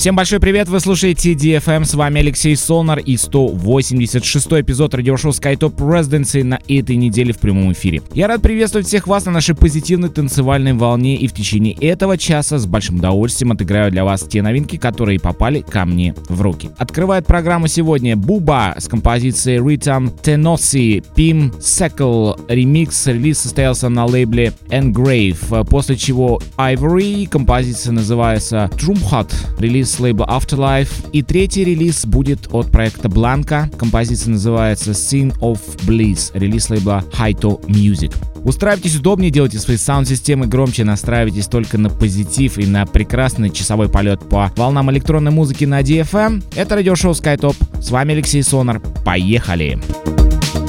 Всем большой привет, вы слушаете DFM, с вами Алексей Солнар и 186 эпизод радиошоу SkyTop Residency на этой неделе в прямом эфире. Я рад приветствовать всех вас на нашей позитивной танцевальной волне и в течение этого часа с большим удовольствием отыграю для вас те новинки, которые попали ко мне в руки. Открывает программу сегодня Буба с композицией Rhythm Tenosi Pim Sekl ремикс. Релиз состоялся на лейбле Engrave, после чего Ivory, композиция называется Drumhot, релиз с лейбла Afterlife. И третий релиз будет от проекта Blanca. Композиция называется Scene of Bliss. Релиз лейбла Haito Music. Устраивайтесь удобнее, делайте свои саунд-системы громче, настраивайтесь только на позитив и на прекрасный часовой полет по волнам электронной музыки на DFM. Это радиошоу SkyTop. С вами Алексей Сонар. Поехали! Поехали!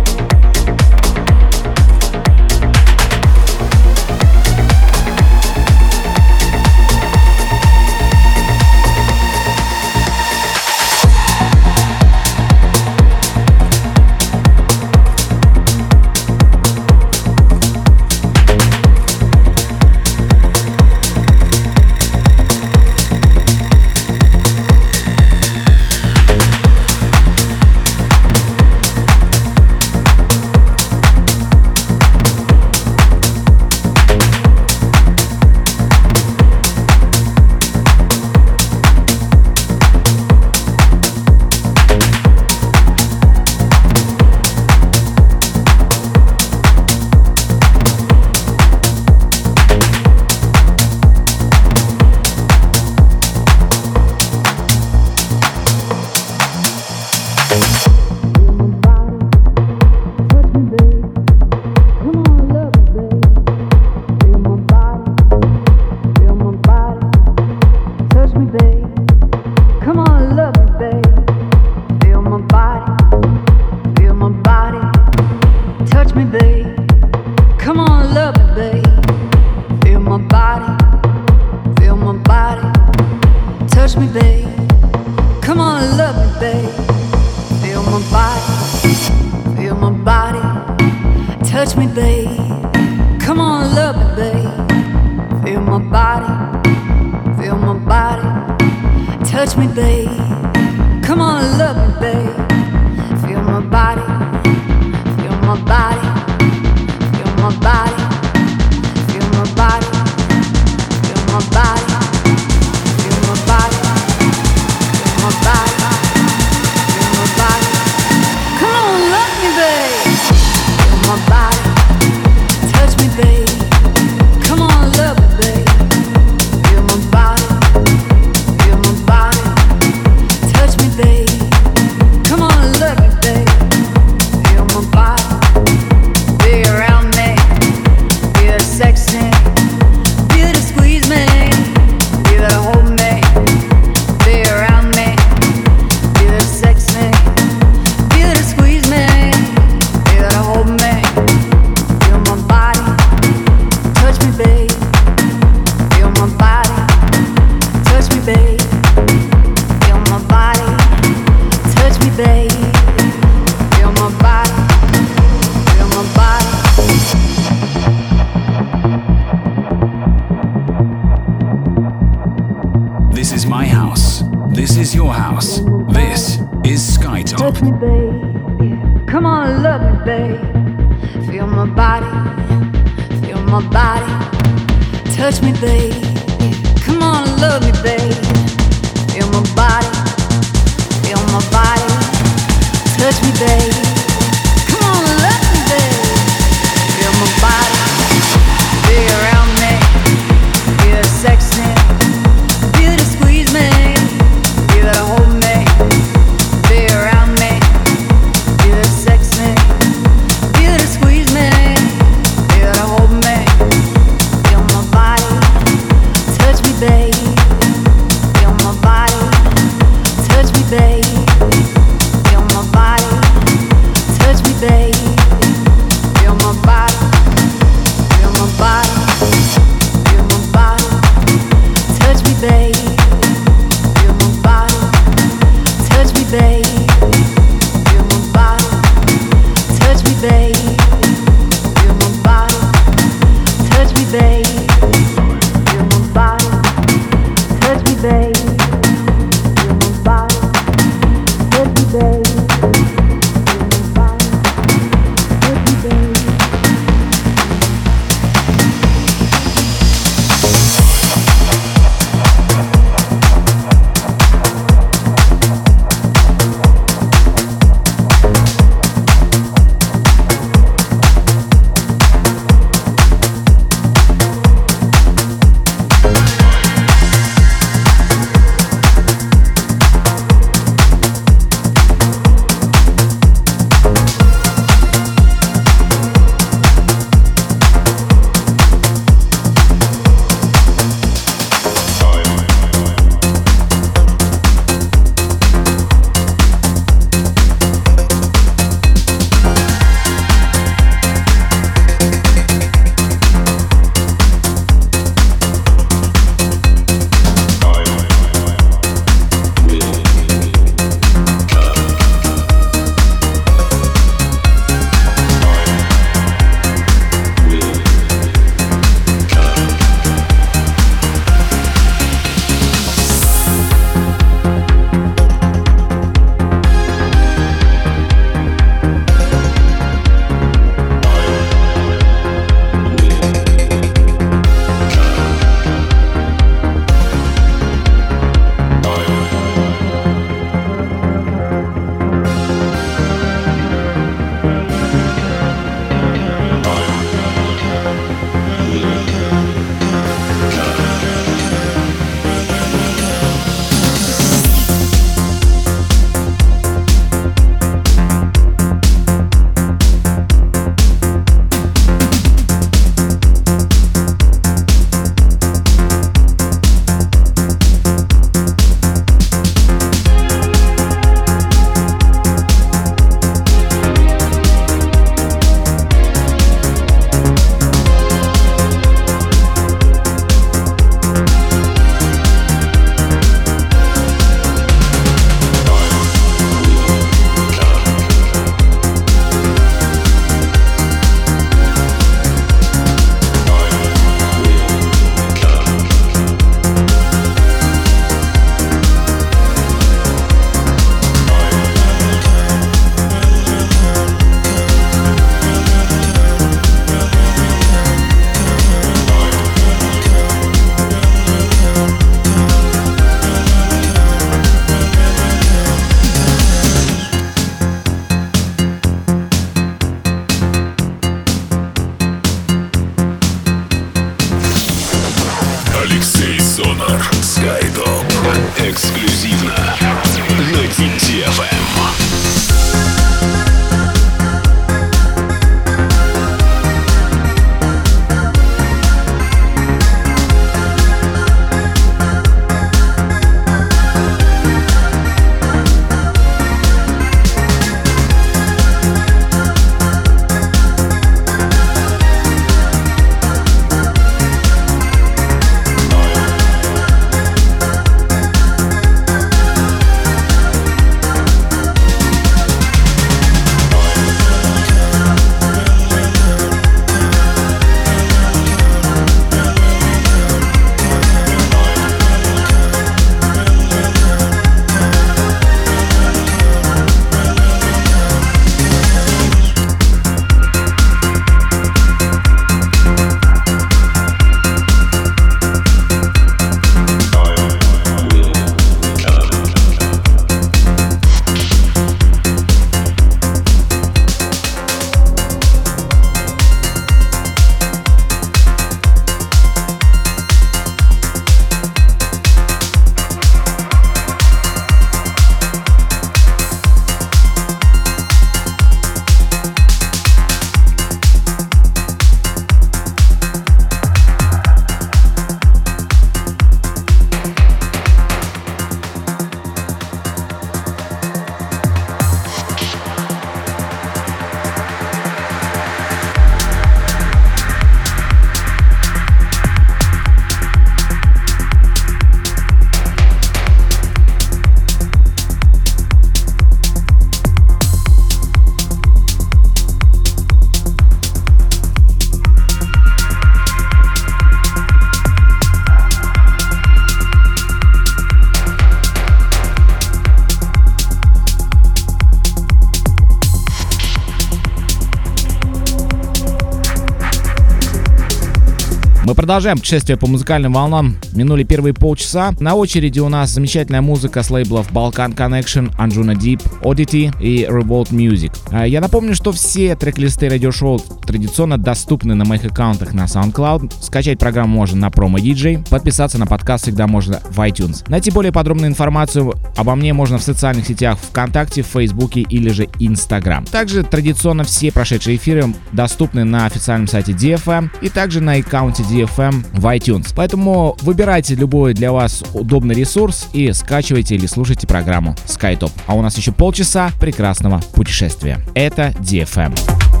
Мы продолжаем путешествие по музыкальным волнам. Минули первые полчаса. На очереди у нас замечательная музыка с лейблов Balkan Connection, Anjuna Deep, Oddity и Revolt Music. А, я напомню, что все трек-листы радиошоу традиционно доступны на моих аккаунтах на SoundCloud. Скачать программу можно на Promo DJ. Подписаться на подкаст всегда можно в iTunes. Найти более подробную информацию обо мне можно в социальных сетях ВКонтакте, Фейсбуке или же Инстаграм. Также традиционно все прошедшие эфиры доступны на официальном сайте DFM и также на аккаунте DFM в iTunes. Поэтому выбирайте любой для вас удобный ресурс и скачивайте или слушайте программу SkyTop. А у нас еще полчаса прекрасного путешествия. Это DFM.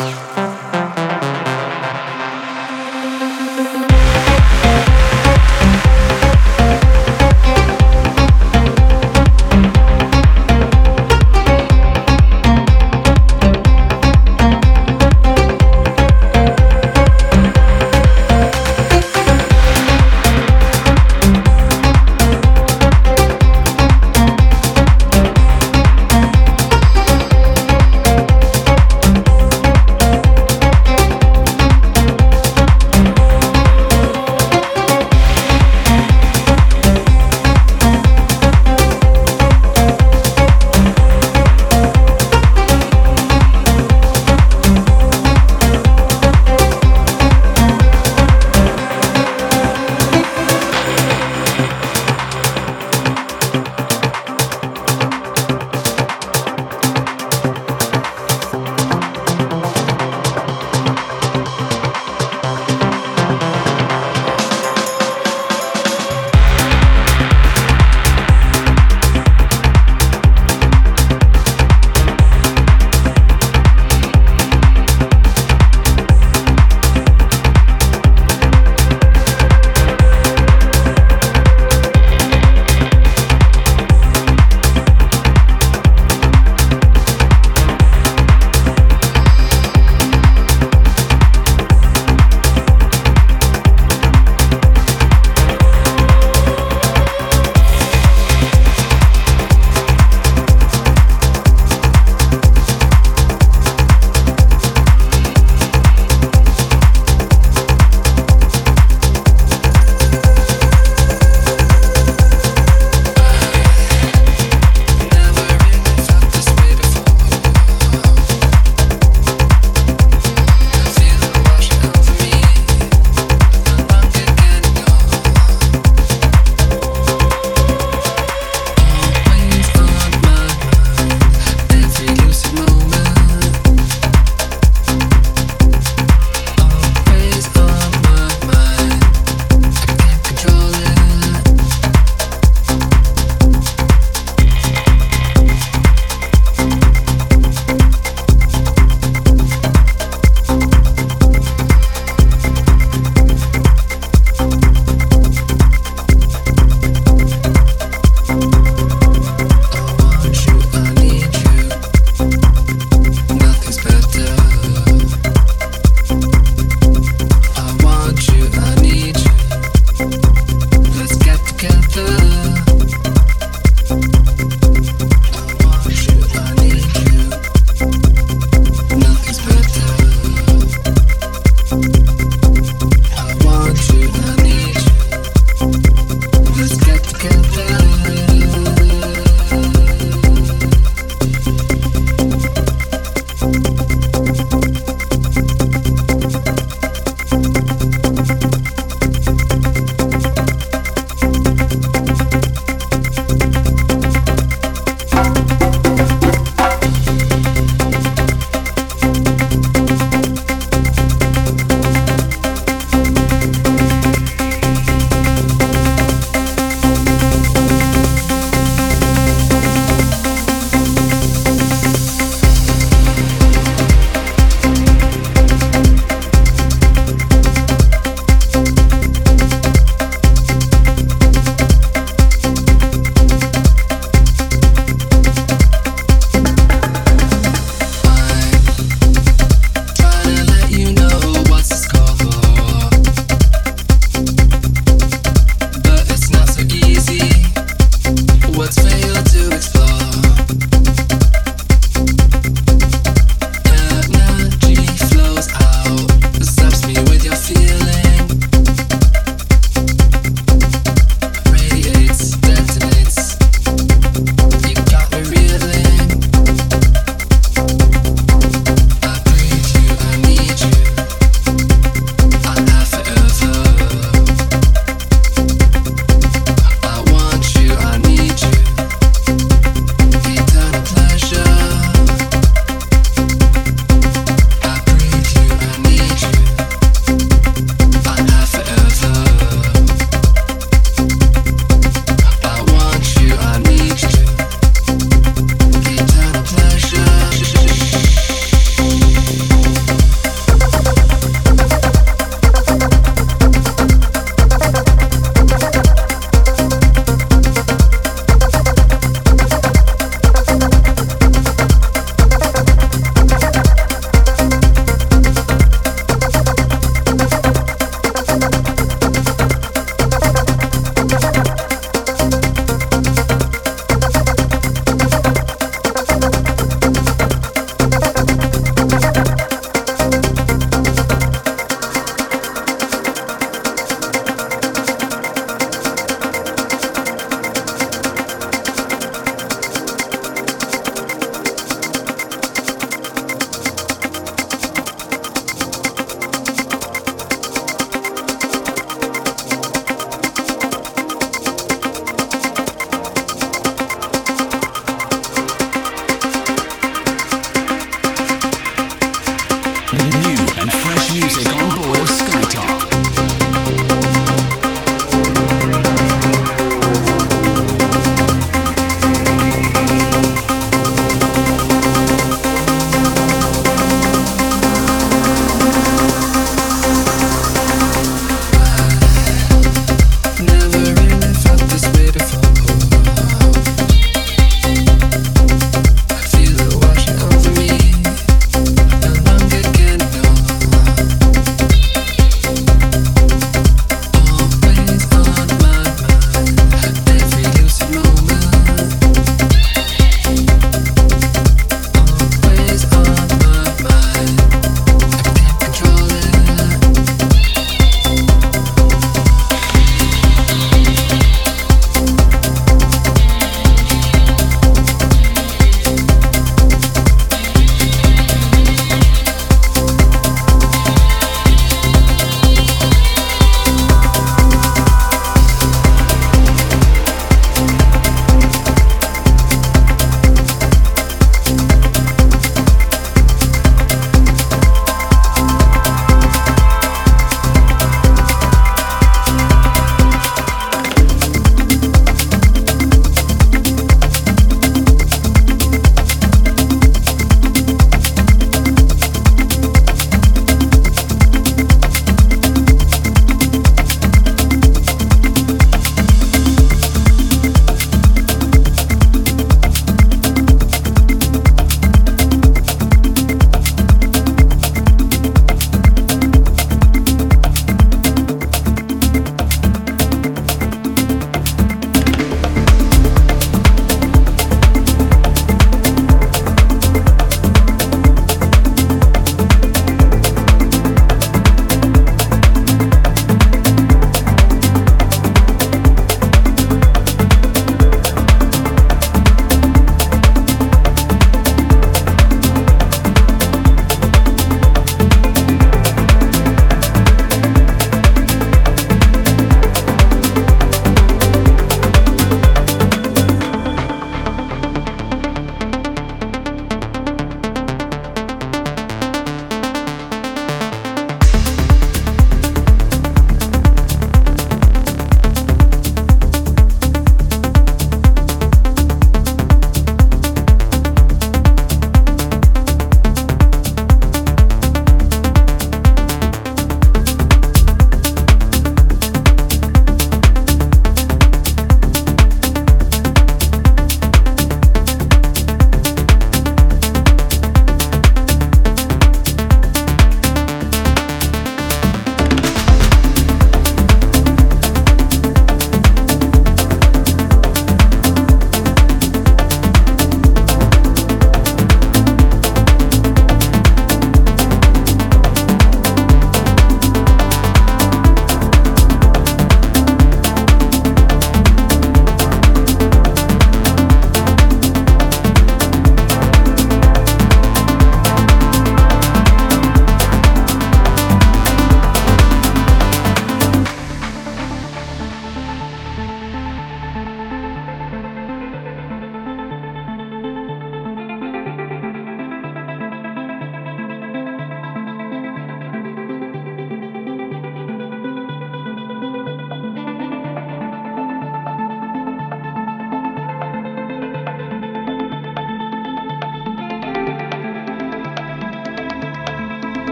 you.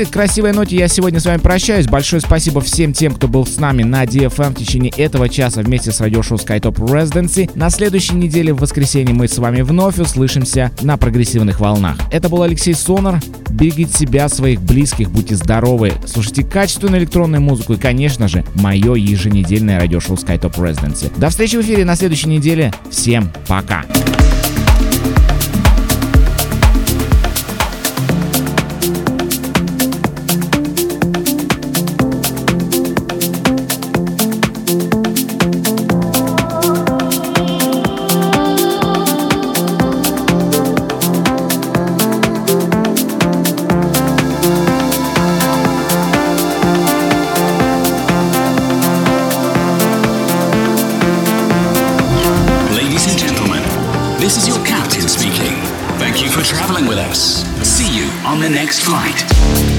Этой красивой ноте я сегодня с вами прощаюсь. Большое спасибо всем тем, кто был с нами на DFM в течение этого часа вместе с радиошоу SkyTop Residency. На следующей неделе в воскресенье мы с вами вновь услышимся на прогрессивных волнах. Это был Алексей Сонар. Берегите себя, своих близких, будьте здоровы. Слушайте качественную электронную музыку и, конечно же, мое еженедельное радиошоу SkyTop Residency. До встречи в эфире на следующей неделе. Всем пока! On the next flight.